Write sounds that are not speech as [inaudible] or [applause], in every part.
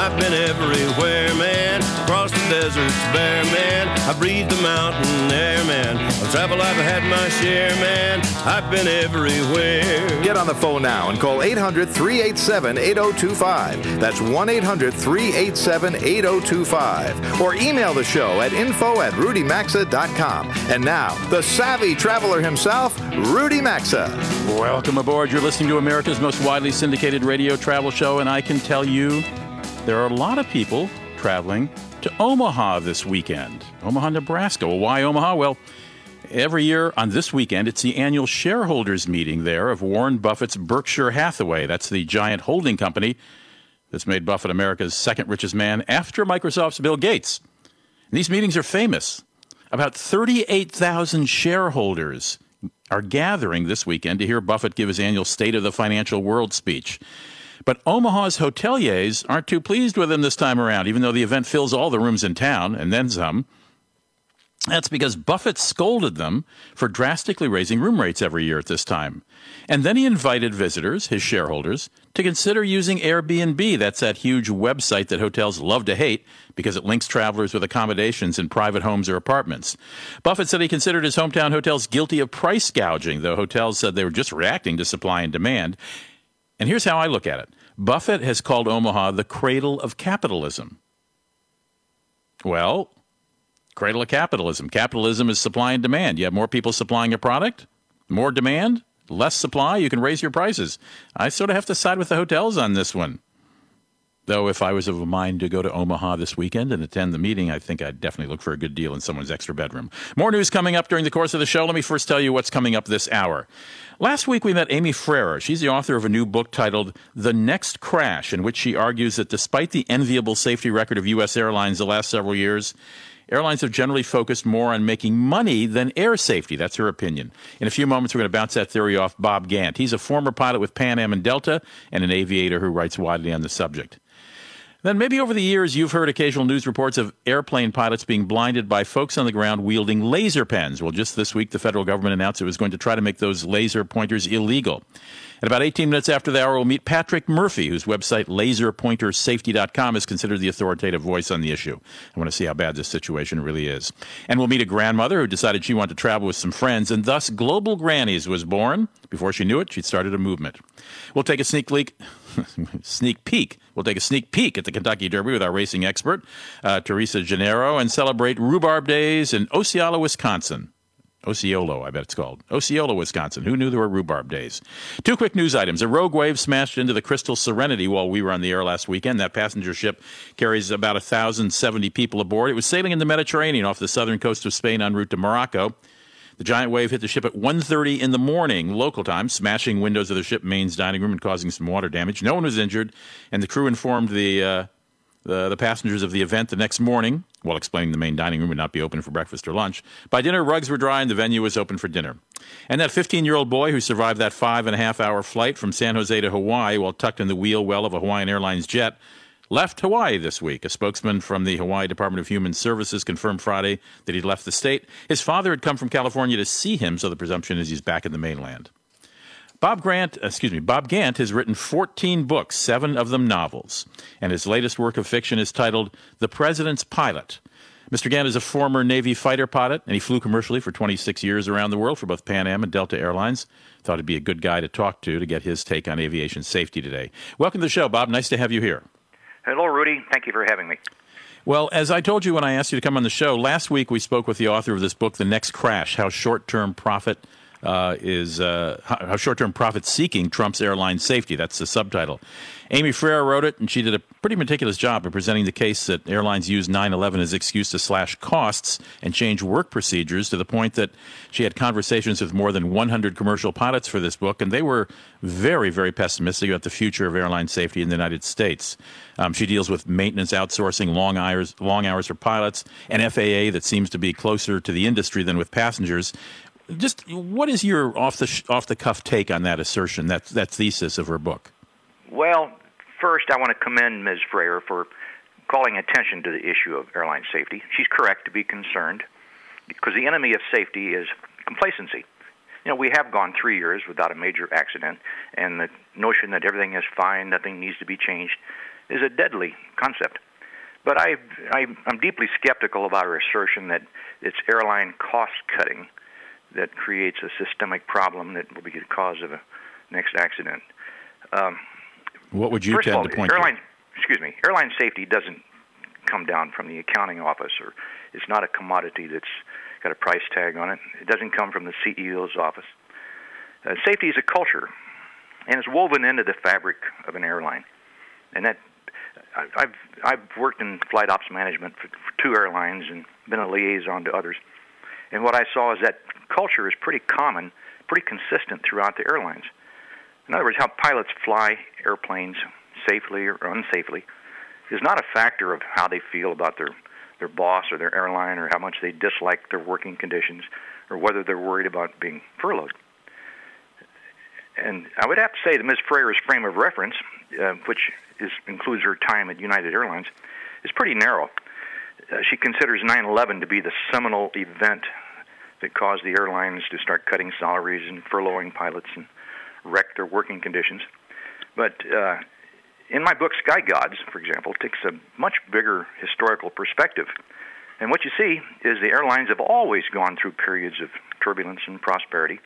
I've been everywhere, man. Across the deserts bare, man. I breathe the mountain air, man. Of travel, I've had my share, man. I've been everywhere. Get on the phone now and call 800 387 8025. That's 1 800 387 8025. Or email the show at info at rudymaxa.com. And now, the savvy traveler himself, Rudy Maxa. Welcome aboard. You're listening to America's most widely syndicated radio travel show, and I can tell you there are a lot of people traveling to Omaha this weekend. Omaha, Nebraska. Well, why Omaha? Well, every year on this weekend, it's the annual shareholders meeting there of Warren Buffett's Berkshire Hathaway. That's the giant holding company that's made Buffett America's second richest man after Microsoft's Bill Gates. And these meetings are famous. About 38,000 shareholders are gathering this weekend to hear Buffett give his annual State of the Financial World speech. But Omaha's hoteliers aren't too pleased with him this time around, even though the event fills all the rooms in town and then some. That's because Buffett scolded them for drastically raising room rates every year at this time. And then he invited visitors, his shareholders, to consider using Airbnb. That's that huge website that hotels love to hate because it links travelers with accommodations in private homes or apartments. Buffett said he considered his hometown hotels guilty of price gouging, though hotels said they were just reacting to supply and demand. And here's how I look at it Buffett has called Omaha the cradle of capitalism. Well, cradle of capitalism. Capitalism is supply and demand. You have more people supplying a product, more demand, less supply, you can raise your prices. I sort of have to side with the hotels on this one. Though, if I was of a mind to go to Omaha this weekend and attend the meeting, I think I'd definitely look for a good deal in someone's extra bedroom. More news coming up during the course of the show. Let me first tell you what's coming up this hour. Last week, we met Amy Fraher. She's the author of a new book titled The Next Crash, in which she argues that despite the enviable safety record of U.S. airlines the last several years, airlines have generally focused more on making money than air safety. That's her opinion. In a few moments, we're going to bounce that theory off Bob Gandt. He's a former pilot with Pan Am and Delta and an aviator who writes widely on the subject. Then, maybe over the years, you've heard occasional news reports of airplane pilots being blinded by folks on the ground wielding laser pens. Well, just this week, the federal government announced it was going to try to make those laser pointers illegal. At about 18 minutes after the hour, we'll meet Patrick Murphy, whose website laserpointersafety.com is considered the authoritative voice on the issue. I want to see how bad this situation really is. And we'll meet a grandmother who decided she wanted to travel with some friends, and thus Global Grannies was born. Before she knew it, she'd started a movement. We'll take a sneak leak. [laughs] sneak peek. We'll take a sneak peek at the Kentucky Derby with our racing expert, uh, Teresa Genaro, and celebrate Rhubarb Days in Osceola, Wisconsin. Osceola, I bet it's called. Osceola, Wisconsin. Who knew there were rhubarb days? Two quick news items. A rogue wave smashed into the Crystal Serenity while we were on the air last weekend. That passenger ship carries about 1,070 people aboard. It was sailing in the Mediterranean off the southern coast of Spain en route to Morocco. The giant wave hit the ship at 1.30 in the morning, local time, smashing windows of the ship main's dining room and causing some water damage. No one was injured, and the crew informed the, uh, the, the passengers of the event the next morning while explaining the main dining room would not be open for breakfast or lunch. By dinner, rugs were dry and the venue was open for dinner. And that 15 year old boy who survived that five and a half hour flight from San Jose to Hawaii while tucked in the wheel well of a Hawaiian Airlines jet left Hawaii this week. A spokesman from the Hawaii Department of Human Services confirmed Friday that he'd left the state. His father had come from California to see him, so the presumption is he's back in the mainland. Bob Grant, uh, excuse me, Bob Gandt has written 14 books, seven of them novels, and his latest work of fiction is titled The President's Pilot. Mr. Gandt is a former Navy fighter pilot, and he flew commercially for 26 years around the world for both Pan Am and Delta Airlines. Thought he'd be a good guy to talk to to get his take on aviation safety today. Welcome to the show, Bob. Nice to have you here. Hello, Rudy. Thank you for having me. Well, as I told you when I asked you to come on the show, last week we spoke with the author of this book, The Next Crash How Short Term Profit uh, is uh, how short-term profit seeking trumps airline safety. That's the subtitle. Amy Fraher wrote it, and she did a pretty meticulous job of presenting the case that airlines use 9/11 as excuse to slash costs and change work procedures to the point that she had conversations with more than 100 commercial pilots for this book, and they were very, very pessimistic about the future of airline safety in the United States. Um, she deals with maintenance outsourcing, long hours, long hours for pilots, an FAA that seems to be closer to the industry than with passengers, just what is your off the off the cuff take on that assertion, that that thesis of her book? Well, first I want to commend Ms. Fraher for calling attention to the issue of airline safety. She's correct to be concerned. because the enemy of safety is complacency. You know, we have gone three years without a major accident, and the notion that everything is fine, nothing needs to be changed, is a deadly concept. But I, I, I'm deeply skeptical about her assertion that it's airline cost cutting that creates a systemic problem that will be the cause of a next accident. Um, what would you first tend all, to point airline, to? Excuse me. Airline safety doesn't come down from the accounting office, or it's not a commodity that's got a price tag on it. It doesn't come from the CEO's office. Uh, safety is a culture, and it's woven into the fabric of an airline. And that I've I've worked in flight ops management for, for two airlines and been a liaison to others. And what I saw is that culture is pretty common, pretty consistent throughout the airlines. In other words, how pilots fly airplanes safely or unsafely is not a factor of how they feel about their their boss or their airline or how much they dislike their working conditions or whether they're worried about being furloughed. And I would have to say that Ms. Fraher's frame of reference, uh, which is, includes her time at United Airlines, is pretty narrow. Uh, she considers 9/11 to be the seminal event that caused the airlines to start cutting salaries and furloughing pilots and wreck their working conditions. But uh, in my book, Sky Gods, for example, takes a much bigger historical perspective. And what you see is the airlines have always gone through periods of turbulence and prosperity.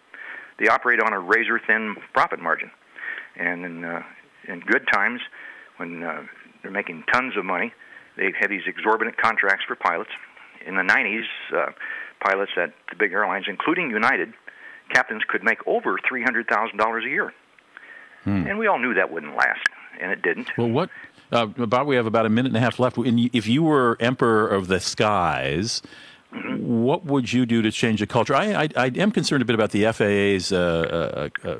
They operate on a razor thin profit margin. And in, uh, in good times, when uh, they're making tons of money, they had these exorbitant contracts for pilots. In the 90s, uh, pilots at the big airlines, including United, captains could make over $300,000 a year. Hmm. And we all knew that wouldn't last, and it didn't. Well, what, uh, Bob, we have about a minute and a half left. If you were emperor of the skies, mm-hmm. what would you do to change the culture? I, I, I am concerned a bit about the FAA's uh, uh, uh,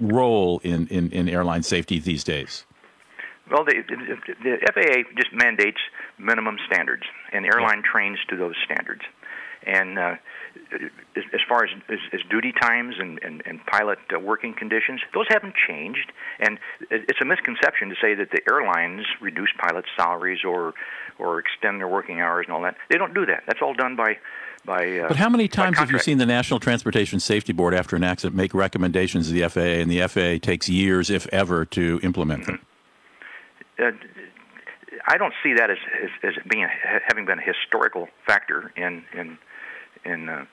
role in, in, in airline safety these days. Well, the, the, FAA just mandates minimum standards, and the airline yeah. trains to those standards. And uh, as, as far as, as, as duty times and, and, and pilot uh, working conditions, those haven't changed. And it's a misconception to say that the airlines reduce pilots' salaries or or extend their working hours and all that. They don't do that. That's all done by by, uh, but how many times have you seen the National Transportation Safety Board, after an accident, make recommendations to the FAA, and the FAA takes years, if ever, to implement them? Uh, I don't see that as, as, as being having been a historical factor in in in uh,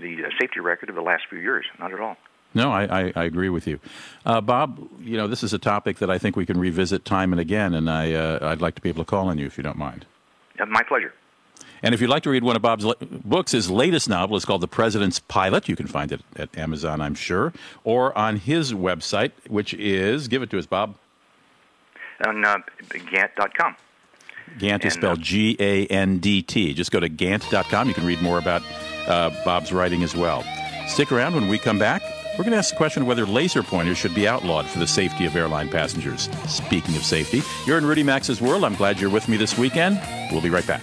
the uh, safety record of the last few years. Not at all. No, I, I, I agree with you, uh, Bob. You know, this is a topic that I think we can revisit time and again, and I uh, I'd like to be able to call on you if you don't mind. Uh, my pleasure. And if you'd like to read one of Bob's books, his latest novel is called The President's Pilot. You can find it at Amazon, I'm sure, or on his website, which is give it to us, Bob. On uh, Gandt.com. Gandt is spelled uh, G A N D T. Just go to Gandt.com. You can read more about uh, Bob's writing as well. Stick around when we come back. We're going to ask the question whether laser pointers should be outlawed for the safety of airline passengers. Speaking of safety, you're in Rudy Maxa's world. I'm glad you're with me this weekend. We'll be right back.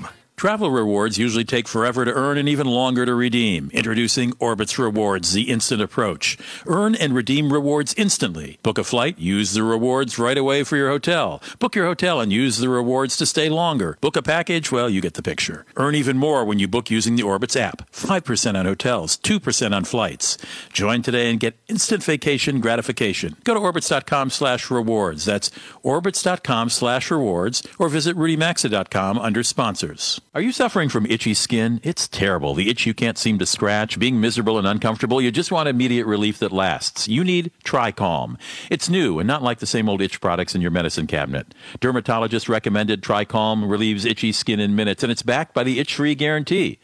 Travel rewards usually take forever to earn and even longer to redeem. Introducing Orbitz Rewards, the instant approach. Earn and redeem rewards instantly. Book a flight, use the rewards right away for your hotel. Book your hotel and use the rewards to stay longer. Book a package, well, you get the picture. Earn even more when you book using the Orbitz app. 5% on hotels, 2% on flights. Join today and get instant vacation gratification. Go to orbitz.com slash rewards. That's orbitz.com slash rewards or visit rudymaxa.com under sponsors. Are you suffering from itchy skin? It's terrible. The itch you can't seem to scratch, being miserable and uncomfortable. You just want immediate relief that lasts. You need TriCalm. It's new and not like the same old itch products in your medicine cabinet. Dermatologist recommended TriCalm relieves itchy skin in minutes, and it's backed by the itch-free guarantee.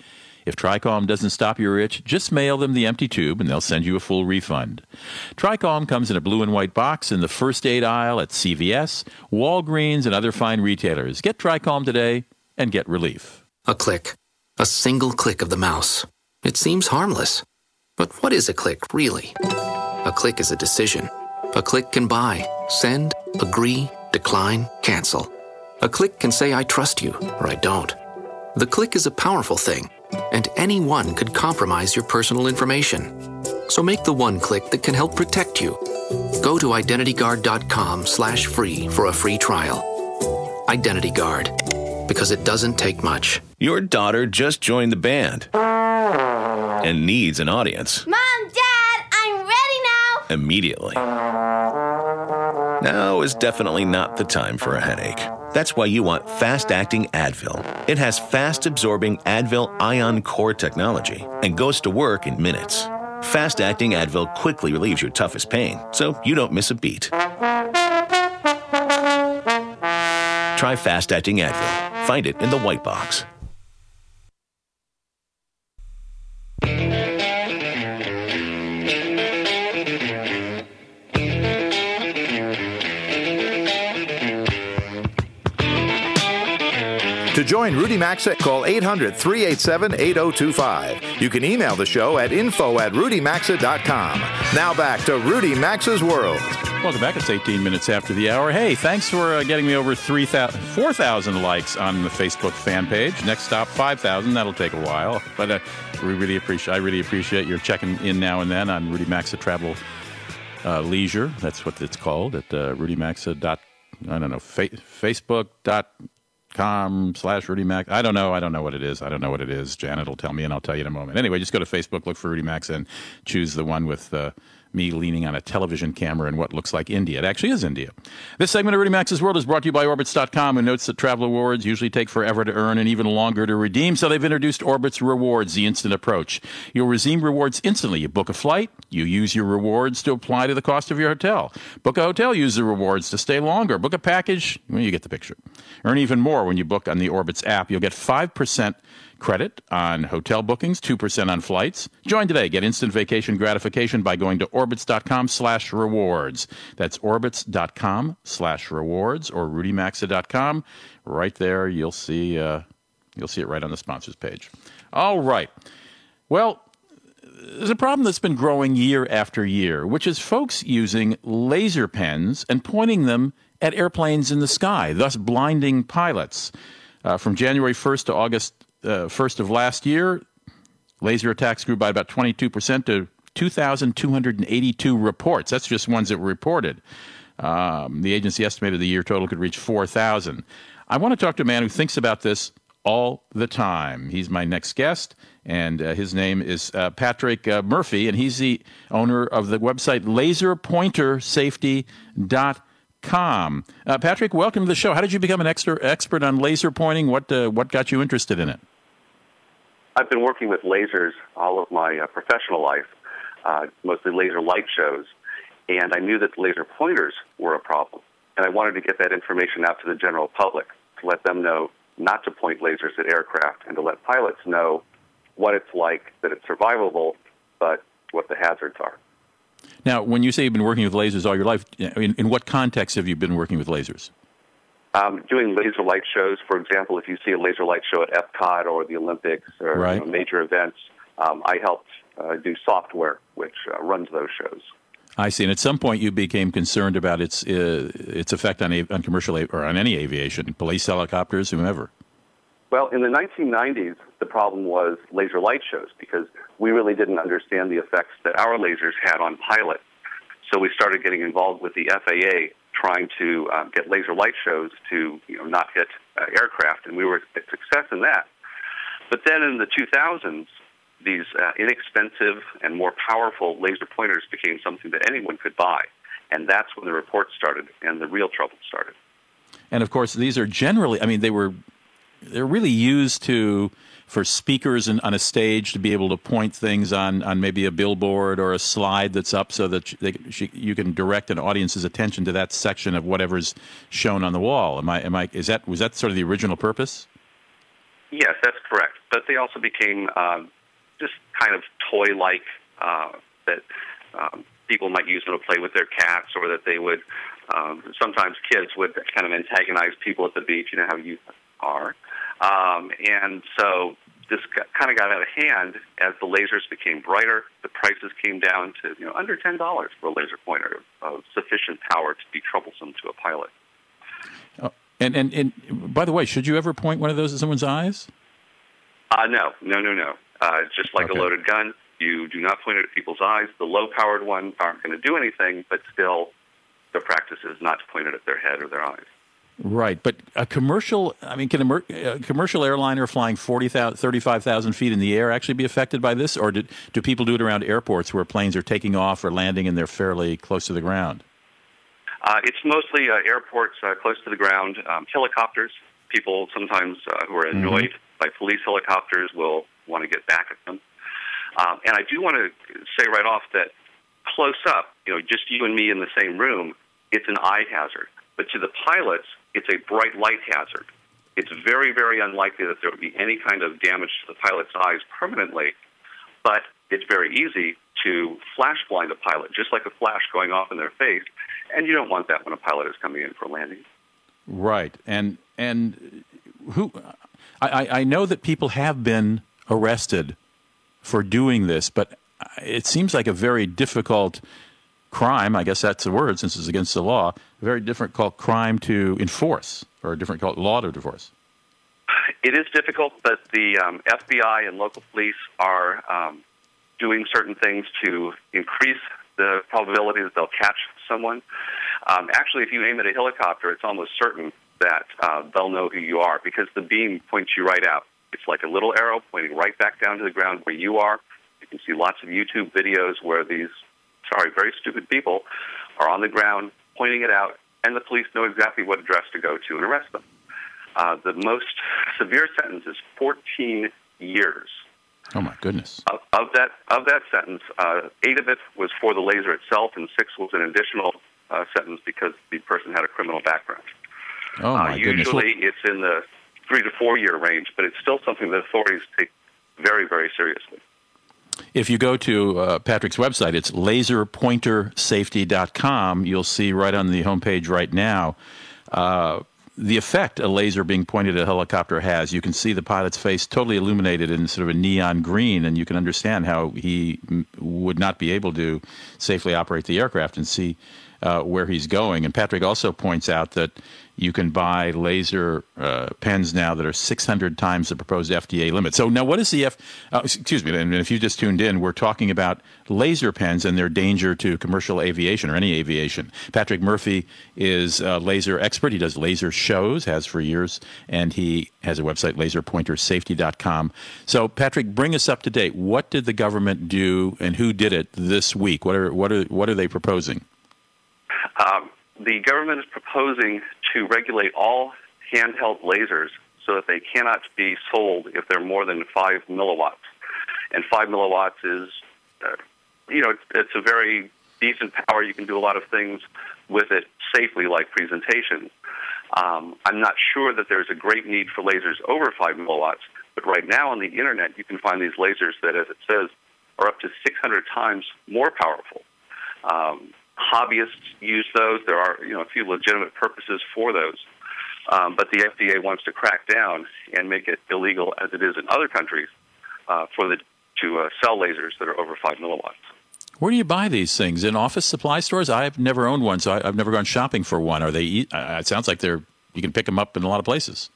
If TriCalm doesn't stop your itch, just mail them the empty tube and they'll send you a full refund. TriCalm comes in a blue and white box in the first aid aisle at CVS, Walgreens, and other fine retailers. Get TriCalm today and get relief. A click. A single click of the mouse. It seems harmless. But what is a click, really? A click is a decision. A click can buy, send, agree, decline, cancel. A click can say, I trust you, or I don't. The click is a powerful thing, and anyone could compromise your personal information. So make the one click that can help protect you. Go to identityguard.com slash free for a free trial. Identity Guard, because it doesn't take much. Your daughter just joined the band and needs an audience Mom, Dad, I'm ready now. immediately. Now is definitely not the time for a headache. That's why you want fast acting Advil. It has fast absorbing Advil ion core technology and goes to work in minutes. Fast acting Advil quickly relieves your toughest pain, so you don't miss a beat. Try fast acting Advil. Find it in the white box. Join Rudy Maxa, call 800 387 8025. You can email the show at info at rudymaxa.com. Now back to Rudy Maxa's World. Welcome back. It's 18 minutes after the hour. Hey, thanks for uh, getting me over 3,000 4,000 likes on the Facebook fan page. Next stop, 5,000. That'll take a while, but uh, we really appreciate. I really appreciate your checking in now and then on Rudy Maxa Travel uh, Leisure. That's what it's called at uh, rudymaxa. I don't know. Fa- Facebook. Dot com slash Rudy Max. I don't know. I don't know what it is. I don't know what it is. Janet will tell me, and I'll tell you in a moment. Anyway, just go to Facebook, look for Rudy Max, and choose the one with uh, me leaning on a television camera in what looks like India. It actually is India. This segment of Rudy Maxa's World is brought to you by Orbitz.com, who notes that travel awards usually take forever to earn and even longer to redeem, so they've introduced Orbitz Rewards, the instant approach. You'll redeem rewards instantly. You book a flight, you use your rewards to apply to the cost of your hotel. Book a hotel, use the rewards to stay longer. Book a package, well, you get the picture. Earn even more when you book on the Orbitz app. You'll get 5% credit on hotel bookings, 2% on flights. Join today. Get instant vacation gratification by going to orbitz.com slash rewards. That's orbitz.com slash rewards or rudymaxa.com. Right there, you'll see, uh, you'll see it right on the sponsors page. All right. Well, there's a problem that's been growing year after year, which is folks using laser pens and pointing them at airplanes in the sky, thus blinding pilots. Uh, from January 1st to August uh, 1st of last year, laser attacks grew by about 22% to 2,282 reports. That's just ones that were reported. Um, the agency estimated the year total could reach 4,000. I want to talk to a man who thinks about this all the time. He's my next guest, and uh, his name is uh, Patrick uh, Murphy, and he's the owner of the website laserpointersafety.com. Uh, Patrick, welcome to the show. How did you become an extra expert on laser pointing? What, uh, what got you interested in it? I've been working with lasers all of my uh, professional life, uh, mostly laser light shows, and I knew that laser pointers were a problem. And I wanted to get that information out to the general public to let them know not to point lasers at aircraft and to let pilots know what it's like, that it's survivable, but what the hazards are. Now, when you say you've been working with lasers all your life, in, in what context have you been working with lasers? Um, doing laser light shows, for example, if you see a laser light show at Epcot or the Olympics or Right. you know, major events, um, I helped uh, do software which uh, runs those shows. I see. And at some point, you became concerned about its uh, its effect on on commercial or on any aviation, police helicopters, whomever. Well, in the 1990s, the problem was laser light shows because we really didn't understand the effects that our lasers had on pilots. So we started getting involved with the FAA, trying to um, get laser light shows to you know not hit uh, aircraft, and we were a success in that. But then in the 2000s, these uh, inexpensive and more powerful laser pointers became something that anyone could buy, and that's when the reports started and the real trouble started. And of course, these are generally. I mean, they were they're really used to for speakers and on a stage to be able to point things on, on maybe a billboard or a slide that's up so that they, she, you can direct an audience's attention to that section of whatever's shown on the wall. Am I, am I, is that, was that sort of the original purpose? Yes, that's correct. But they also became um, just kind of toy-like uh, that um, people might use them to play with their cats, or that they would. Um, sometimes kids would kind of antagonize people at the beach. You know how youth are, um, and so this kind of got out of hand as the lasers became brighter. The prices came down to you know under ten dollars for a laser pointer of sufficient power to be troublesome to a pilot. And, and, and by the way, should you ever point one of those at someone's eyes? Uh, no, no, no, no. Uh, just like Okay. a loaded gun. You do not point it at people's eyes. The low-powered ones aren't going to do anything, but still, the practice is not to point it at their head or their eyes. Right, but a commercial, I mean, can a, a commercial airliner flying 40,000, 35,000 feet in the air actually be affected by this? Or do, do people do it around airports where planes are taking off or landing and they're fairly close to the ground? Uh, it's mostly uh, airports uh, close to the ground, um, helicopters. People sometimes uh, who are annoyed by police helicopters will want to get back at them. Um, and I do want to say right off that close up, you know, just you and me in the same room, it's an eye hazard. But to the pilots, it's a bright light hazard. It's very, very unlikely that there would be any kind of damage to the pilot's eyes permanently, but it's very easy to flash blind a pilot, just like a flash going off in their face, and you don't want that when a pilot is coming in for landing. Right, and and who? I- I know that people have been arrested for doing this, but it seems like a very difficult crime. I guess that's the word, since it's against the law. Very difficult crime to enforce, or a different called law to enforce. It is difficult, but the um, FBI and local police are um, doing certain things to increase the probability that they'll catch someone. Um, actually, if you aim at a helicopter, it's almost certain that uh, they'll know who you are because the beam points you right out. It's like a little arrow pointing right back down to the ground where you are. You can see lots of YouTube videos where these, sorry, very stupid people are on the ground pointing it out, and the police know exactly what address to go to and arrest them. Uh, the most severe sentence is 14 years. Oh my goodness! Of, of that of that sentence, uh, eight of it was for the laser itself, and six was an additional uh, sentence because the person had a criminal background. Oh uh, my goodness! usually, it's in the three to four year range, but it's still something that authorities take very, very seriously. If you go to uh, Patrick's website, it's laserpointersafety.com. You'll see right on the homepage right now uh, the effect a laser being pointed at a helicopter has. You can see the pilot's face totally illuminated in sort of a neon green, and you can understand how he m- would not be able to safely operate the aircraft and see uh, where he's going. And Patrick also points out that you can buy laser uh, pens now that are 600 times the proposed FDA limit. So now, what is the F? Uh, excuse me, and if you just tuned in, we're talking about laser pens and their danger to commercial aviation or any aviation. Patrick Murphy is a laser expert. He does laser shows, has for years, and he has a website, laserpointersafety.com. So, Patrick, bring us up to date. What did the government do, and who did it this week? What are what are what are they proposing? Um, the government is proposing to regulate all handheld lasers so that they cannot be sold if they're more than five milliwatts. And five milliwatts is, uh, you know, it's, it's a very decent power. You can do a lot of things with it safely, like presentations. Um, I'm not sure that there's a great need for lasers over five milliwatts, but right now on the internet you can find these lasers that, as it says, are up to 600 times more powerful. Um, hobbyists use those. There are you know a few legitimate purposes for those, um, but the FDA wants to crack down and make it illegal, as it is in other countries, uh, for the to uh, sell lasers that are over five milliwatts. Where do you buy these things? In office supply stores? I've never owned one, so I, I've never gone shopping for one. Are they? Uh, it sounds like they're. You can pick them up in a lot of places.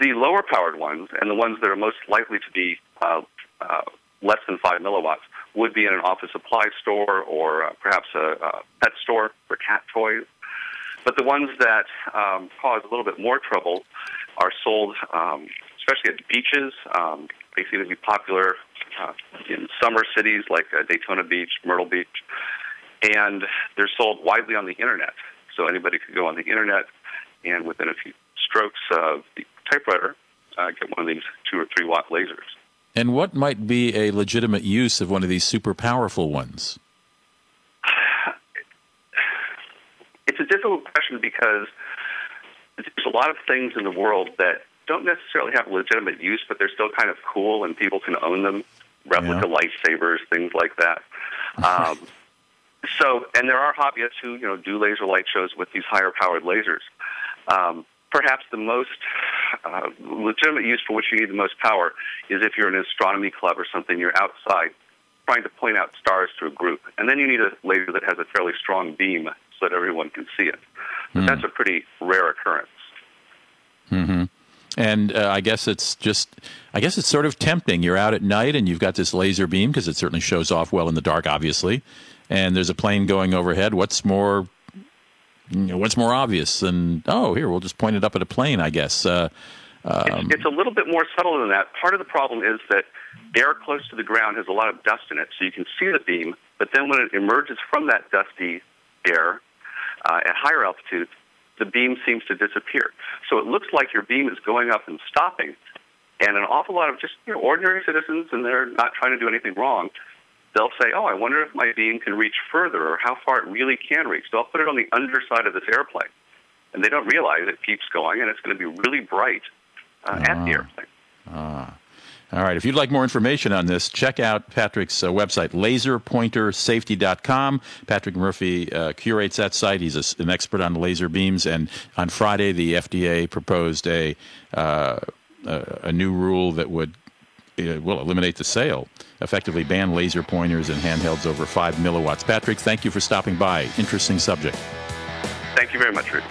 The lower powered ones and the ones that are most likely to be uh, uh, less than five milliwatts would be in an office supply store or uh, perhaps a, a pet store for cat toys. But the ones that um, cause a little bit more trouble are sold, um, especially at beaches. Um, they seem to be popular uh, in summer cities like uh, Daytona Beach, Myrtle Beach, and they're sold widely on the internet. So anybody could go on the internet and within a few strokes of the typewriter, uh, get one of these two or three watt lasers. And what might be a legitimate use of one of these super powerful ones? It's a difficult question because there's a lot of things in the world that don't necessarily have legitimate use, but they're still kind of cool and people can own them. Replica Yeah. lightsabers, things like that. [laughs] Um, so, and there are hobbyists who you know do laser light shows with these higher powered lasers. Um, perhaps the most uh, legitimate use for which you need the most power is if you're in an astronomy club or something. You're outside trying to point out stars to a group, and then you need a laser that has a fairly strong beam so that everyone can see it. But that's a pretty rare occurrence. And uh, I guess it's just, I guess it's sort of tempting. You're out at night and you've got this laser beam because it certainly shows off well in the dark, obviously. And there's a plane going overhead. What's more, you know, what's more obvious than oh, here we'll just point it up at a plane? I guess. Uh, um, it's, it's a little bit more subtle than that. Part of the problem is that air close to the ground has a lot of dust in it, so you can see the beam. But then when it emerges from that dusty air uh, at higher altitudes, the beam seems to disappear. So it looks like your beam is going up and stopping. And an awful lot of just you know, ordinary citizens, and they're not trying to do anything wrong, they'll say, "Oh, I wonder if my beam can reach further, or how far it really can reach." So I'll put it on the underside of this airplane, and they don't realize it keeps going, and it's going to be really bright uh, at the ah. airplane. Ah. All right. If you'd like more information on this, check out Patrick's uh, website, laserpointersafety.com. Patrick Murphy uh, curates that site. He's a, an expert on laser beams. And on Friday, the FDA proposed a, uh, a, a, new rule that would uh, well, eliminate the sale, effectively ban laser pointers and handhelds over 5 milliwatts. Patrick, thank you for stopping by. Interesting subject. Thank you very much, Rudy.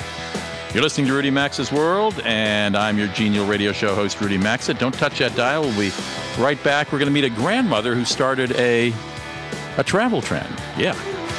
You're listening to Rudy Maxa's World, and I'm your genial radio show host, Rudy Maxa. Don't touch that dial. We'll be right back. We're going to meet a grandmother who started a a travel trend. Yeah,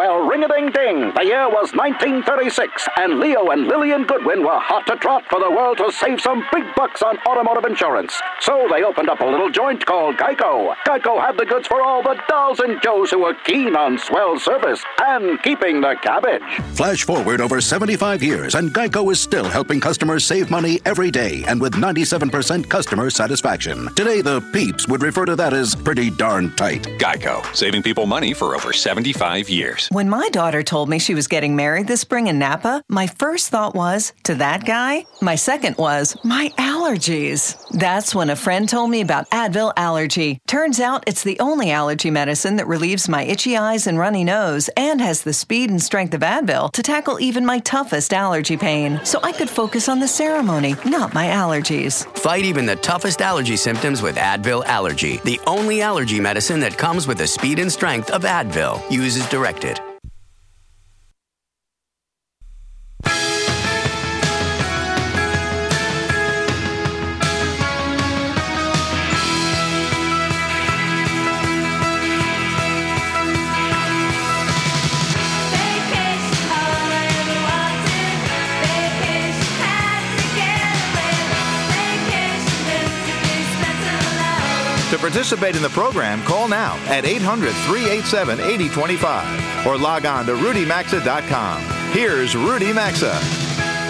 Well, ring a ding ding. The year was 1936, and Leo and Lillian Goodwin were hot to trot for the world to save some big bucks on automotive insurance. So they opened up a little joint called Geico. Geico had the goods for all the dolls and Joes who were keen on swell service and keeping the cabbage. Flash forward over 75 years, and Geico is still helping customers save money every day and with 97% customer satisfaction. Today, the peeps would refer to that as pretty darn tight. Geico, saving people money for over 75 years. When my daughter told me she was getting married this spring in Napa, my first thought was, to that guy? My second was, my allergies. That's when a friend told me about Advil Allergy. Turns out it's the only allergy medicine that relieves my itchy eyes and runny nose and has the speed and strength of Advil to tackle even my toughest allergy pain. So I could focus on the ceremony, not my allergies. Fight even the toughest allergy symptoms with Advil Allergy, the only allergy medicine that comes with the speed and strength of Advil. Uses directed. Participate in the program, call now at 800 387 8025 or log on to rudymaxa.com. Here's Rudy Maxa.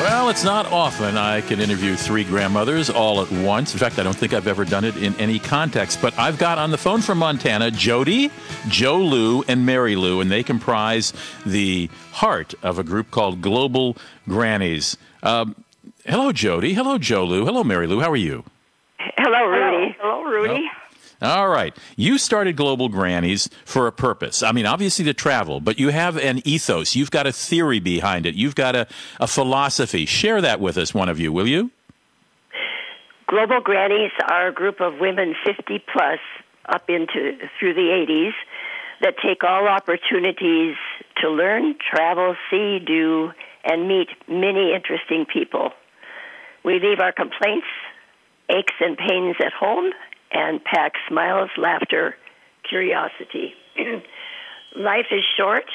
Well, it's not often I can interview three grandmothers all at once. In fact, I don't think I've ever done it in any context. But I've got on the phone from Montana Jody, Joe Lou, and Mary Lou, and they comprise the heart of a group called Global Grannies. Um, hello, Jody. Hello, Joe Lou. Hello, Mary Lou. How are you? Hello, Rudy. Hello, Hello Rudy. Oh. All right. You started Global Grannies for a purpose. I mean, obviously to travel, but you have an ethos. You've got a theory behind it. You've got a, a philosophy. Share that with us, one of you, will you? Global Grannies are a group of women 50 plus up into through the 80s that take all opportunities to learn, travel, see, do, and meet many interesting people. We leave our complaints, aches, and pains at home and pack smiles, laughter, curiosity. [clears throat] Life is short,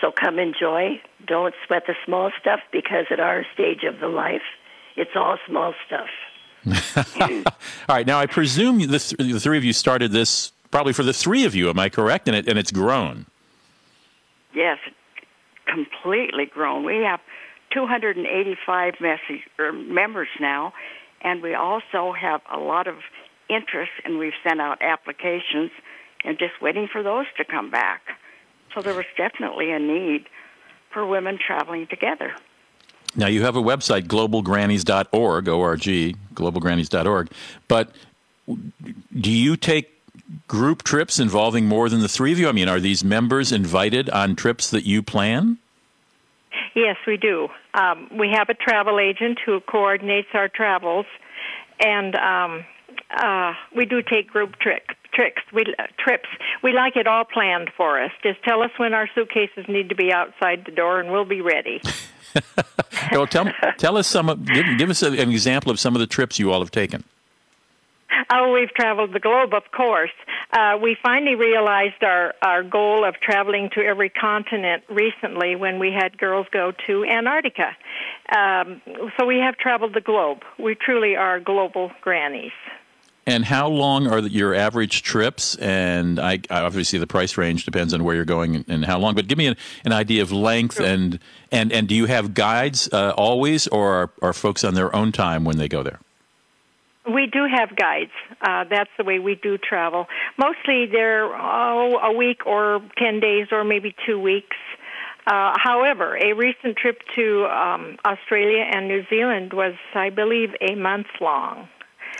so come enjoy. Don't sweat the small stuff because at our stage of the life, it's all small stuff. [laughs] all right. Now, I presume the, th- the three of you started this probably for the three of you. Am I correct? And it and it's grown. Yes, completely grown. We have 285 message, er, members now, and we also have a lot of interest, and we've sent out applications and just waiting for those to come back. So there was definitely a need for women traveling together. Now you have a website, globalgrannies.org, O-R-G, globalgrannies.org. But do you take group trips involving more than the three of you? I mean, are these members invited on trips that you plan? Yes, we do. Um, we have a travel agent who coordinates our travels, and um, uh, we do take group trick, tricks. We uh, trips. We like it all planned for us. Just tell us when our suitcases need to be outside the door, and we'll be ready. [laughs] well, tell tell us some. of- Give, give us an example of some of the trips you all have taken. Oh, we've traveled the globe, of course. Uh, we finally realized our, our goal of traveling to every continent recently when we had girls go to Antarctica. Um, so we have traveled the globe. We truly are global grannies. And how long are the, your average trips? And I obviously the price range depends on where you're going and, how long. But give me an, an idea of length and and and do you have guides uh, always, or are, are folks on their own time when they go there? We do have guides. Uh, that's the way we do travel. Mostly they're oh, a week or 10 days or maybe two weeks. Uh, however, a recent trip to um, Australia and New Zealand was, I believe, a month long.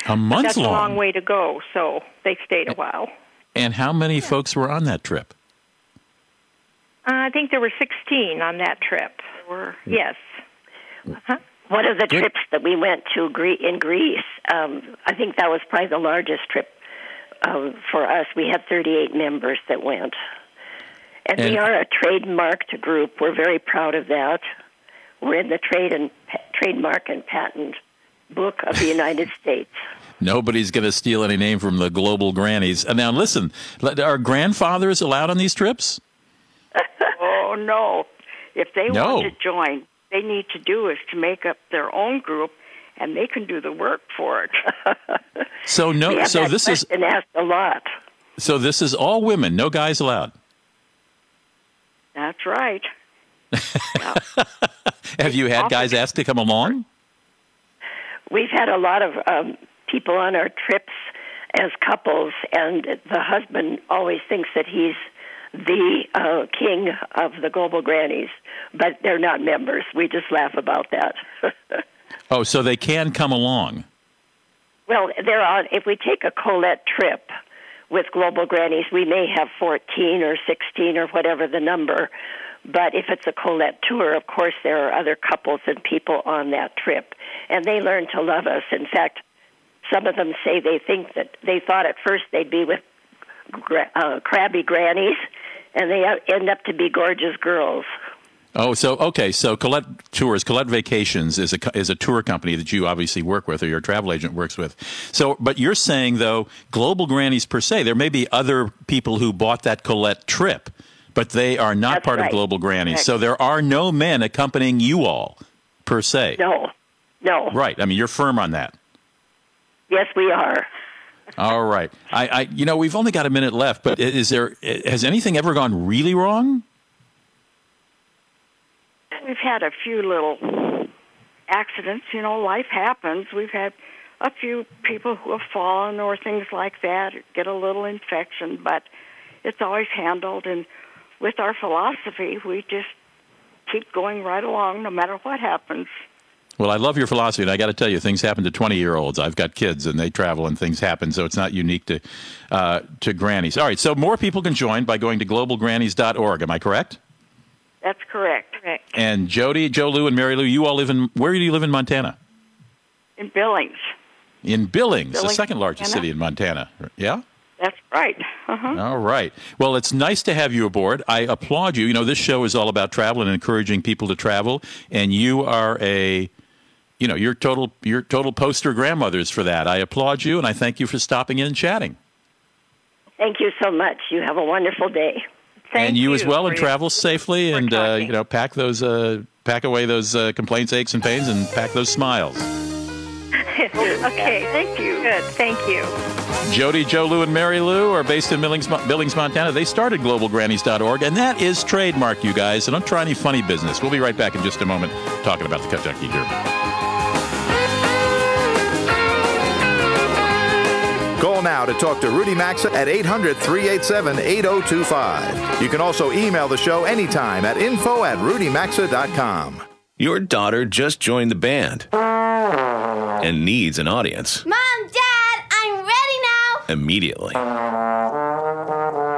A month That's long. a long way to go, so they stayed a while. And how many folks were on that trip? Uh, I think there were 16 on that trip. Were Yes. Huh? One of the Good. trips that we went to Gre- in Greece, um, I think that was probably the largest trip um, for us. We had 38 members that went. And, And- we are a trademarked group. We're very proud of that. We're in the trade and pa- trademark and patent book of the United [laughs] States. Nobody's going to steal any name from the global grannies. And now, listen, are grandfathers allowed on these trips? [laughs] oh no! If they No. want to join, they need to do is to make up their own group, and they can do the work for it. [laughs] So no, so this is question asked a lot. so this is all women, no guys allowed. That's right. Have you had guys ask to come along? We've had a lot of um, people on our trips as couples, and the husband always thinks that he's the uh, king of the global grannies, but they're not members. We just laugh about that. [laughs] Oh, so they can come along. well, they're on. If we take a Colette trip with global grannies, we may have 14 or 16 or whatever the number. But if it's a Colette tour, of course, there are other couples and people on that trip, and they learn to love us. In fact, some of them say they think that they thought at first they'd be with gra- uh, crabby grannies, and they end up to be gorgeous girls. Oh, so okay, so Colette Tours, Colette Vacations is a is a tour company that you obviously work with, or your travel agent works with. So, but you're saying though, global grannies per se, there may be other people who bought that Colette trip, but they are not That's part right. of global grannies. Correct. So there are no men accompanying you all per se. No, no. Right. I mean, you're firm on that. Yes, we are. All right. I, I, you know, we've only got a minute left, but is there has anything ever gone really wrong? We've had a few little accidents. You know, life happens. We've had a few people who have fallen or things like that, get a little infection, but it's always handled. And with our philosophy, we just keep going right along no matter what happens. Well, I love your philosophy, and I got to tell you, things happen to twenty-year-olds. I've got kids, and they travel, and things happen, so it's not unique to uh, to grannies. All right, so more people can join by going to globalgrannies.org. Am I correct? That's correct. Correct. And Jody, Joe Lou, and Mary Lou, you all live in where do you live in Montana? In Billings. In Billings, the second largest Montana. city in Montana. Yeah. That's right. Uh-huh. All right. Well, it's nice to have you aboard. I applaud you. You know, this show is all about travel and encouraging people to travel, and you are a, you know, you're total, you're total poster grandmothers for that. I applaud you, and I thank you for stopping in and chatting. Thank you so much. You have a wonderful day. and you, as well, and travel safely, and uh, you know, pack those, uh, pack away those uh, complaints, aches, and pains, and pack those smiles. [laughs] okay. Thank you. Good. Thank you. Jody, Joe Lou, and Mary Lou are based in Billings, Billings, Montana. They started globalgrannies.org, and that is trademark, you guys. So don't try any funny business. We'll be right back in just a moment talking about the Kentucky Derby. Call now to talk to Rudy Maxa at 800 387 8025. You can also email the show anytime at info at rudymaxa.com. Your daughter just joined the band and needs an audience Mom, Dad, I'm ready now. immediately.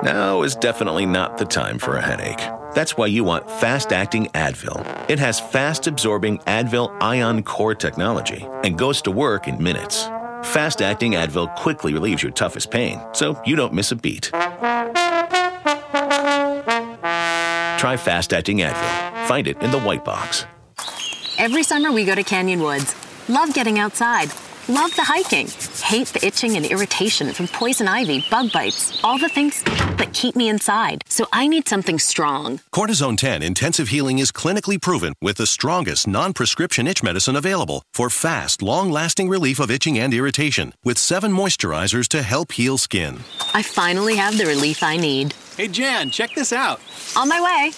Now is definitely not the time for a headache. That's why you want fast acting Advil. It has fast absorbing Advil ion core technology and goes to work in minutes. Fast acting Advil quickly relieves your toughest pain, so you don't miss a beat. Try fast acting Advil. Find it in the white box. Every summer we go to Canyon Woods. Love getting outside. Love the hiking. Hate the itching and irritation from poison ivy, bug bites, all the things that keep me inside. So I need something strong. Cortizone 10 Intensive Healing is clinically proven with the strongest non prescription itch medicine available for fast, long lasting relief of itching and irritation with seven moisturizers to help heal skin. I finally have the relief I need. Hey, Jan, check this out. On my way.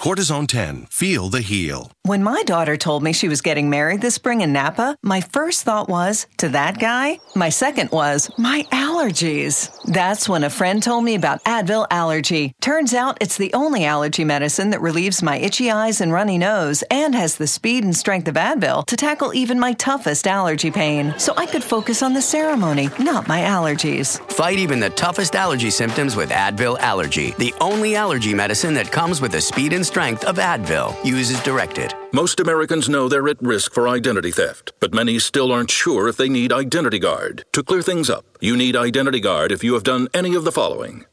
Cortizone 10. Feel the heal. When my daughter told me she was getting married this spring in Napa, my first thought was, to that guy? My second was, my allergies. That's when a friend told me about Advil Allergy. Turns out it's the only allergy medicine that relieves my itchy eyes and runny nose and has the speed and strength of Advil to tackle even my toughest allergy pain. So I could focus on the ceremony, not my allergies. Fight even the toughest allergy symptoms with Advil Allergy, the only allergy medicine that comes with the speed and strength of Advil. Use as directed. Most Americans know they're at risk for identity theft, but many still aren't sure if they need Identity Guard. To clear things up, you need Identity Guard if you have done any of the following.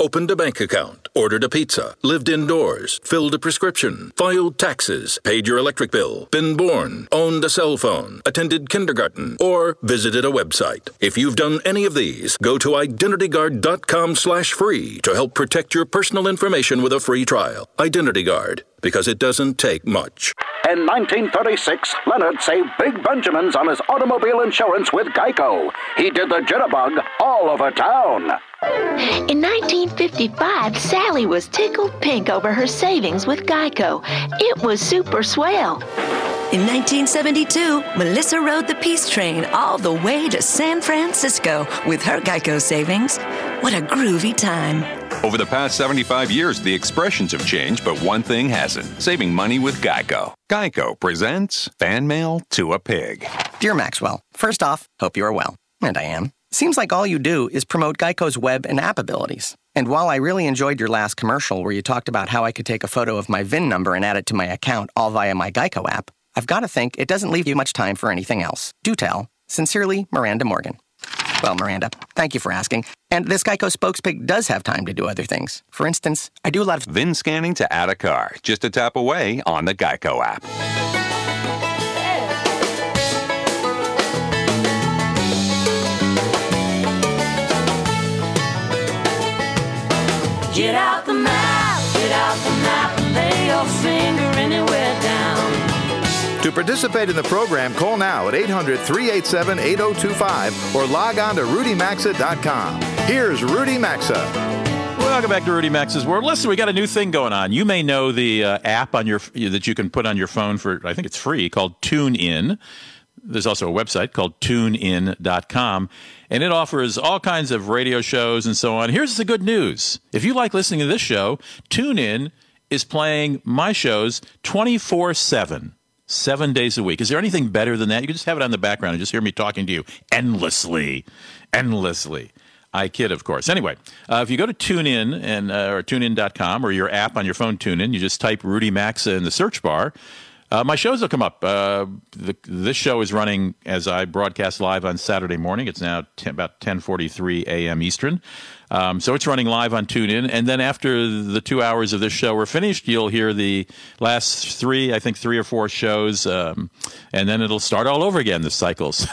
Opened a bank account, ordered a pizza, lived indoors, filled a prescription, filed taxes, paid your electric bill, been born, owned a cell phone, attended kindergarten, or visited a website. If you've done any of these, go to identityguard.com slash free to help protect your personal information with a free trial. Identity Guard, because it doesn't take much. In 1936, Leonard saved Big Benjamins on his automobile insurance with Geico. He did the jitterbug all over town. In 1955, Sally was tickled pink over her savings with Geico. It was super swell. In 1972, Melissa rode the peace train all the way to San Francisco with her Geico savings. What a groovy time. Over the past 75 years, the expressions have changed, but one thing hasn't saving money with Geico. Geico presents Fan Mail to a Pig. Dear Maxwell, first off, hope you are well. And I am. Seems like all you do is promote Geico's web and app abilities. And while I really enjoyed your last commercial where you talked about how I could take a photo of my VIN number and add it to my account all via my Geico app, I've got to think it doesn't leave you much time for anything else. Do tell. Sincerely, Miranda Morgan. Well, Miranda, thank you for asking. And this Geico spokespig does have time to do other things. For instance, I do a lot of VIN scanning to add a car, just a tap away on the Geico app. To participate in the program, call now at 800 387 8025 or log on to rudymaxa.com. Here's Rudy Maxa. Welcome back to Rudy Maxa's World. Listen, we got a new thing going on. You may know the uh, app on your that you can put on your phone for I think it's free called TuneIn. There's also a website called tunein.com, and it offers all kinds of radio shows and so on. Here's the good news. If you like listening to this show, TuneIn is playing my shows 24 7, seven days a week. Is there anything better than that? You can just have it on the background and just hear me talking to you endlessly, endlessly. I kid, of course. Anyway, uh, if you go to TuneIn and uh, or TuneIn.com or your app on your phone, TuneIn, you just type Rudy Maxa in the search bar. Uh, my shows will come up. Uh, the, this show is running as I broadcast live on Saturday morning. It's now ten, about 10:43 a.m. Eastern, um, so it's running live on TuneIn. And then after the two hours of this show are finished, you'll hear the last three, I think three or four shows, um, and then it'll start all over again. The cycles,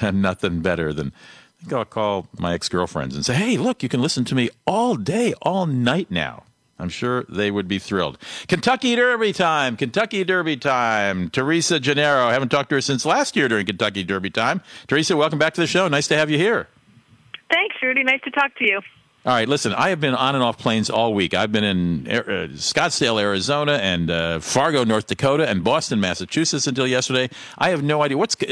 and [laughs] nothing better than. I think I'll call my ex girlfriends and say, "Hey, look, you can listen to me all day, all night now." I'm sure they would be thrilled. Kentucky Derby time. Kentucky Derby time. Teresa Genaro. I haven't talked to her since last year during Kentucky Derby time. Teresa, welcome back to the show. Nice to have you here. Thanks, Rudy. Nice to talk to you. All right, listen, I have been on and off planes all week. I've been in uh, Scottsdale, Arizona, and uh, Fargo, North Dakota, and Boston, Massachusetts until yesterday. I have no idea. What's uh,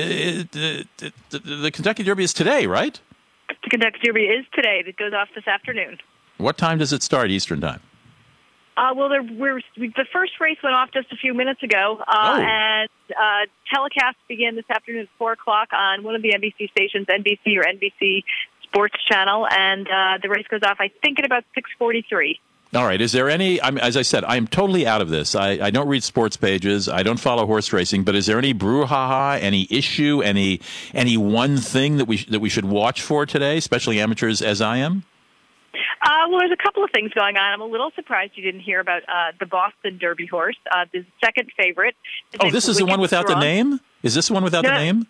the, the, the Kentucky Derby is today, right? The Kentucky Derby is today. It goes off this afternoon. What time does it start Eastern time? Uh, well, there, we're, the first race went off just a few minutes ago, uh, Oh. and uh, telecasts begin this afternoon at 4 o'clock on one of the NBC stations, NBC or NBC Sports Channel, and uh, the race goes off, I think, at about 6.43. All right. Is there any? I'm, as I said, I'm totally out of this. I, I don't read sports pages. I don't follow horse racing. But is there any brouhaha, any issue, any any one thing that we that we should watch for today, especially amateurs as I am? Uh, well, there's a couple of things going on. I'm a little surprised you didn't hear about uh, the Boston Derby horse, uh, the second favorite. His Oh, this is the one without the name. Is this the one without No. the name?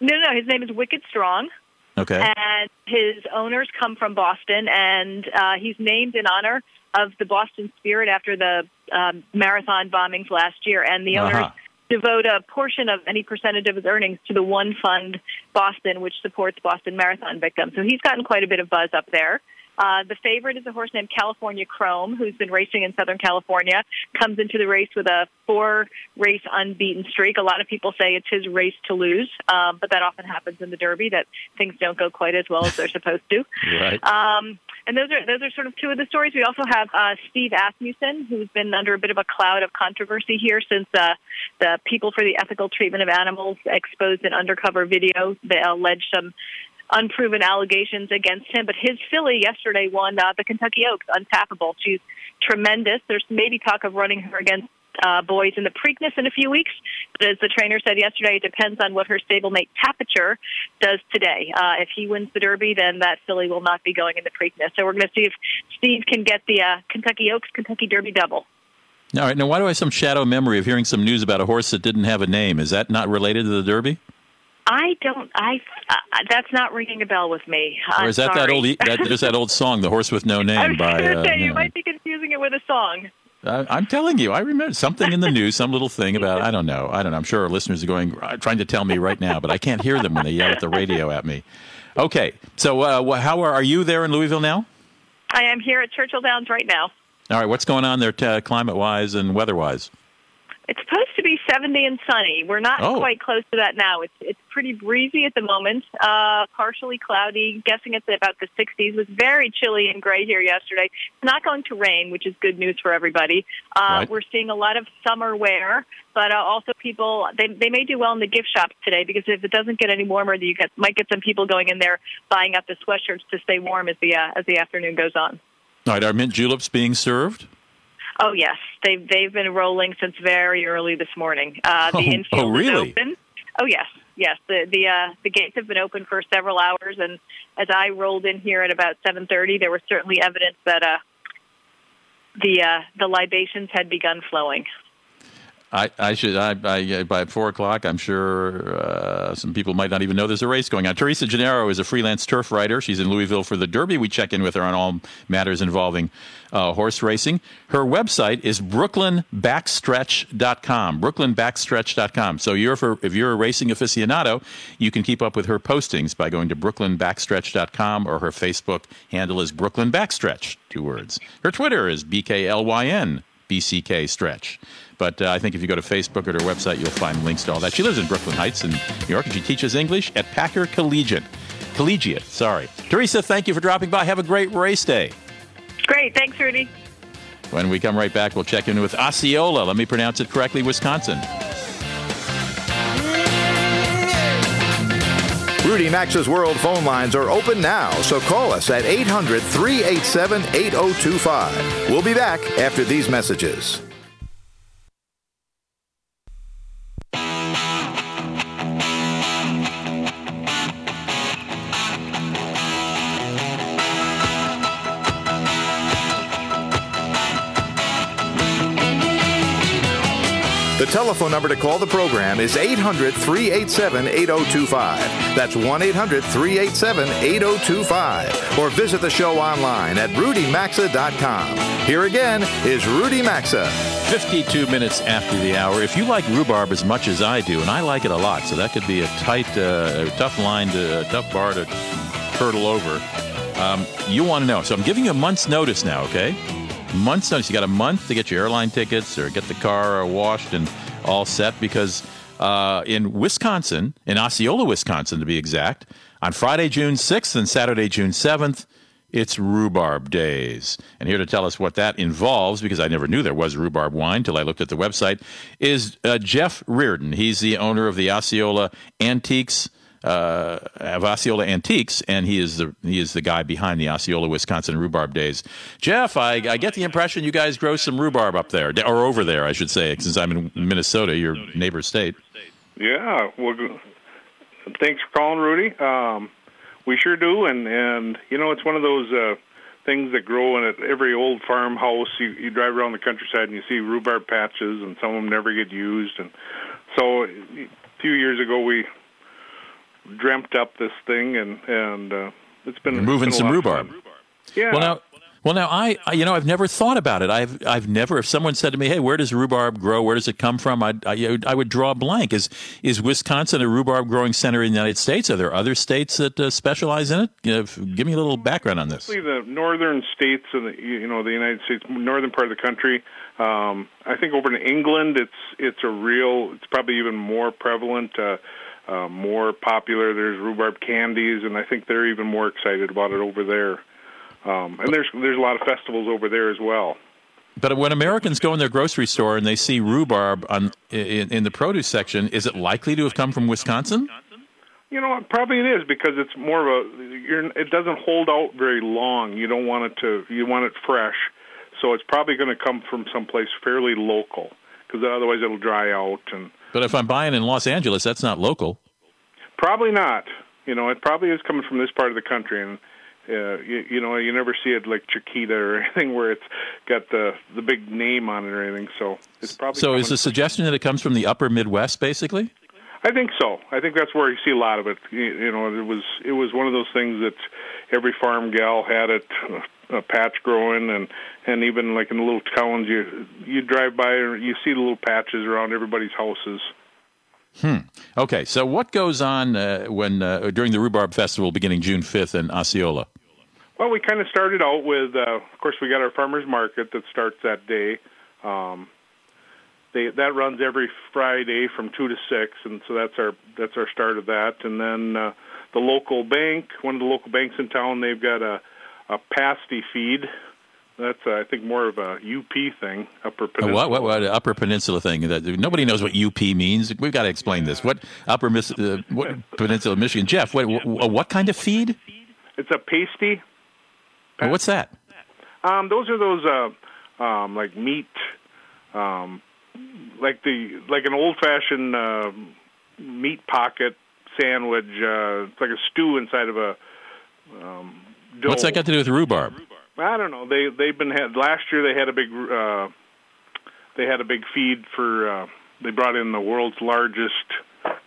No, no, his name is Wicked Strong. Okay. And his owners come from Boston, and uh, he's named in honor of the Boston Spirit after the um, marathon bombings last year. And the owners Uh-huh. devote a portion of any percentage of his earnings to the One Fund Boston, which supports Boston Marathon victims. So he's gotten quite a bit of buzz up there. Uh, the favorite is a horse named California Chrome, who's been racing in Southern California. Comes into the race with a four-race unbeaten streak. A lot of people say it's his race to lose, um, but that often happens in the Derby that things don't go quite as well as they're supposed to. [laughs] Right. Um, and those are those are sort of two of the stories. We also have uh, Steve Asmussen, who's been under a bit of a cloud of controversy here since uh, the People for the Ethical Treatment of Animals exposed an undercover video that alleged some unproven allegations against him. But his filly yesterday won uh, the Kentucky Oaks, Untapable. She's tremendous. There's maybe talk of running her against uh, boys in the Preakness in a few weeks. But as the trainer said yesterday, it depends on what her stablemate Tapiture does today. Uh, if he wins the Derby, then that filly will not be going in the Preakness. So we're going to see if Steve can get the uh, Kentucky Oaks Kentucky Derby double. All right. Now, why do I have some shadow memory of hearing some news about a horse that didn't have a name? Is that not related to the Derby? I don't. I uh, that's not ringing a bell with me. or I'm is that that old? That, there's that old song, "The Horse with No [laughs] I Name" was by. going to uh, say you might be confusing it with a song. I, I'm telling you, I remember something in the news, some little thing about. I don't know. I don't know. I'm sure our listeners are going uh, trying to tell me right now, but I can't hear them when they yell at the radio at me. Okay, so uh, how are, are you there in Louisville now? I am here at Churchill Downs right now. All right, what's going on there, t- climate-wise and weather-wise? It's supposed to be 70 and sunny. We're not Oh. quite close to that now. It's it's pretty breezy at the moment, uh, partially cloudy. Guessing it's about the 60s. It was very chilly and gray here yesterday. It's not going to rain, which is good news for everybody. Uh, Right. We're seeing a lot of summer wear, but uh, also people they they may do well in the gift shops today because if it doesn't get any warmer, you get, might get some people going in there buying up the sweatshirts to stay warm as the uh, as the afternoon goes on. All right, are mint juleps being served? Oh yes, they've they've been rolling since very early this morning. Uh, the Oh, infield oh, really? is open. Oh yes, yes. The the uh, the gates have been open for several hours, and as I rolled in here at about seven thirty, there was certainly evidence that uh, the uh, the libations had begun flowing. I, I should. I, I, by four o'clock, I'm sure uh, some people might not even know there's a race going on. Teresa Genaro is a freelance turf writer. She's in Louisville for the Derby. We check in with her on all matters involving uh, horse racing. Her website is brooklynbackstretch.com. Brooklynbackstretch.com. So you're for, if you're a racing aficionado, you can keep up with her postings by going to brooklynbackstretch.com or her Facebook handle is Brooklyn Backstretch. Two words. Her Twitter is BKLYN. Stretch. But uh, I think if you go to Facebook or her website, you'll find links to all that. She lives in Brooklyn Heights in New York, and she teaches English at Packer Collegiate. Collegiate, sorry. Teresa, thank you for dropping by. Have a great race day. Great, thanks, Rudy. When we come right back, we'll check in with Osceola. Let me pronounce it correctly, Wisconsin. Rudy Maxa's World phone lines are open now, so call us at 800 387 8025. We'll be back after these messages. Telephone number to call the program is 800 387 8025. That's 1 800 387 8025. Or visit the show online at rudymaxa.com. Here again is Rudy Maxa. 52 minutes after the hour. If you like rhubarb as much as I do, and I like it a lot, so that could be a tight, uh, tough line to, a tough bar to hurdle over. Um, you want to know. So I'm giving you a month's notice now, okay? Month's notice. You got a month to get your airline tickets or get the car washed and all set because uh, in Wisconsin, in Osceola, Wisconsin to be exact, on Friday, June 6th and Saturday, June 7th, it's rhubarb days. And here to tell us what that involves, because I never knew there was rhubarb wine till I looked at the website, is uh, Jeff Reardon. He's the owner of the Osceola Antiques uh, of Osceola Antiques, and he is the he is the guy behind the Osceola, Wisconsin rhubarb days. Jeff, I, I get the impression you guys grow some rhubarb up there, or over there, I should say, since I'm in Minnesota, your neighbor state. Yeah, well, thanks for calling, Rudy. Um, we sure do, and and you know it's one of those uh, things that grow in every old farmhouse. You you drive around the countryside and you see rhubarb patches, and some of them never get used. And so a few years ago we dreamt up this thing, and and uh, it's been You're moving it's been some rhubarb. Yeah. Well, now, well, now I, I, you know, I've never thought about it. I've, I've never. If someone said to me, "Hey, where does rhubarb grow? Where does it come from?" I'd, I, I would draw a blank. Is, is Wisconsin a rhubarb growing center in the United States? Are there other states that uh, specialize in it? You know, give me a little background on this. The northern states of the you know the United States, northern part of the country. Um, I think over in England, it's it's a real. It's probably even more prevalent, uh, uh, more popular. There's rhubarb candies, and I think they're even more excited about it over there. Um, and there's there's a lot of festivals over there as well. But when Americans go in their grocery store and they see rhubarb on in, in the produce section, is it likely to have come from Wisconsin? You know, probably it is because it's more of a. You're, it doesn't hold out very long. You don't want it to. You want it fresh, so it's probably going to come from someplace fairly local because otherwise it'll dry out and. But if I'm buying in Los Angeles, that's not local. Probably not. You know, it probably is coming from this part of the country, and uh, you, you know, you never see it like Chiquita or [laughs] anything where it's got the the big name on it or anything. So it's probably. So is the suggestion that it comes from the upper Midwest, basically? I think so. I think that's where you see a lot of it. You, you know, it was it was one of those things that every farm gal had it, a patch growing, and and even like in the little towns, you you drive by and you see the little patches around everybody's houses. Hmm. Okay. So what goes on uh, when uh, during the rhubarb festival beginning June 5th in Osceola? Well, we kind of started out with, uh, of course, we got our farmers market that starts that day. Um, they, that runs every Friday from two to six, and so that's our that's our start of that. And then uh, the local bank, one of the local banks in town, they've got a a pasty feed. That's uh, I think more of a UP thing, Upper Peninsula. what, what, what upper peninsula thing? That, nobody knows what UP means. We've got to explain this. What upper Miss, uh, what peninsula of Michigan? Jeff, what, what, what kind of feed? It's a pasty. What's that? Um, those are those uh, um, like meat, um, like the like an old fashioned uh, meat pocket sandwich. Uh, it's like a stew inside of a. Um, dough. What's that got to do with rhubarb? I don't know. They they've been had last year. They had a big uh, they had a big feed for. Uh, they brought in the world's largest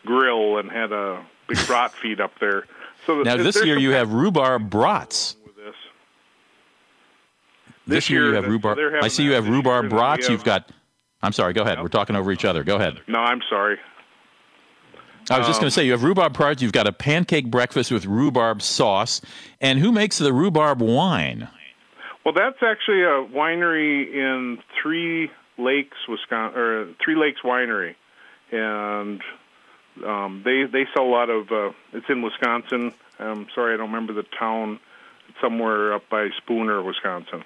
grill and had a big [laughs] brat feed up there. So Now this year you have rhubarb brats. this. This, This year you have rhubarb. I see you have rhubarb brats. have- You've got. I'm sorry. Go ahead. We're talking over each other. Go ahead. No, I'm sorry. I was just Um, going to say you have rhubarb brats. You've got a pancake breakfast with rhubarb sauce. And who makes the rhubarb wine? Well, that's actually a winery in Three Lakes, Wisconsin, or Three Lakes Winery, and um, they they sell a lot of. Uh, it's in Wisconsin. I'm sorry, I don't remember the town. It's somewhere up by Spooner, Wisconsin.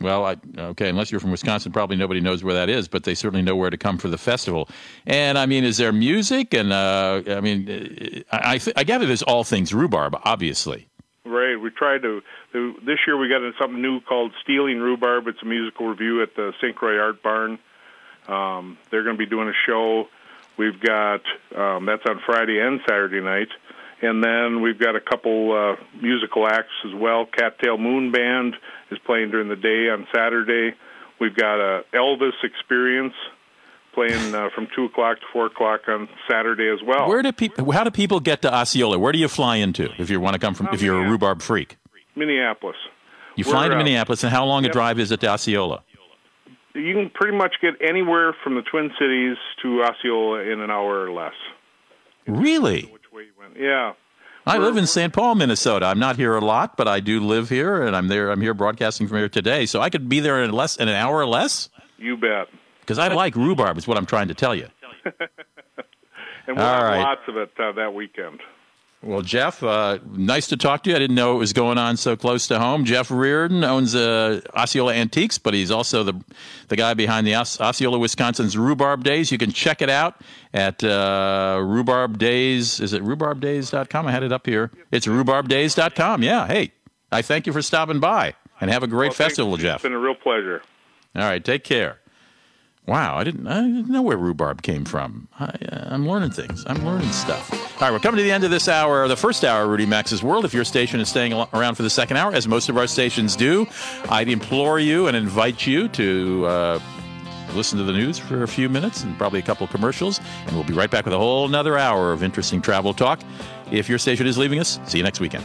Well, I, okay, unless you're from Wisconsin, probably nobody knows where that is, but they certainly know where to come for the festival. And I mean, is there music? And uh, I mean, uh, I, I, th- I gather there's all things rhubarb, obviously. Right. We tried to. this year we got into something new called Stealing Rhubarb. It's a musical review at the St. Croix Art Barn. Um, they're going to be doing a show. We've got um, that's on Friday and Saturday night, and then we've got a couple uh, musical acts as well. Cattail Moon Band is playing during the day on Saturday. We've got a Elvis Experience playing uh, from two o'clock to four o'clock on Saturday as well. Where do people? How do people get to Osceola? Where do you fly into if you want to come from? If you're a rhubarb freak, Minneapolis. you fly We're, into uh, Minneapolis, and how long a drive is it to Osceola? You can pretty much get anywhere from the Twin Cities to Osceola in an hour or less. Really? Yeah. I live in St. Paul, Minnesota. I'm not here a lot, but I do live here, and I'm there. I'm here broadcasting from here today, so I could be there in less in an hour or less. You bet. Because I like rhubarb, is what I'm trying to tell you. [laughs] And we'll All have right. lots of it uh, that weekend. Well, Jeff, uh, nice to talk to you. I didn't know it was going on so close to home. Jeff Reardon owns uh, Osceola Antiques, but he's also the the guy behind the Os- Osceola, Wisconsin's Rhubarb Days. You can check it out at uh, Rhubarb Days. Is it rhubarbdays.com? I had it up here. It's rhubarbdays.com. Yeah. Hey, I thank you for stopping by and have a great Well, festival. Jeff. It's been a real pleasure. All right, take care. Wow, I didn't, I didn't know where rhubarb came from. I, uh, I'm learning things. I'm learning stuff. All right, we're coming to the end of this hour, the first hour of Rudy Maxa's World. If your station is staying around for the second hour, as most of our stations do, I'd implore you and invite you to uh, listen to the news for a few minutes and probably a couple of commercials, and we'll be right back with a whole another hour of interesting travel talk. If your station is leaving us, see you next weekend.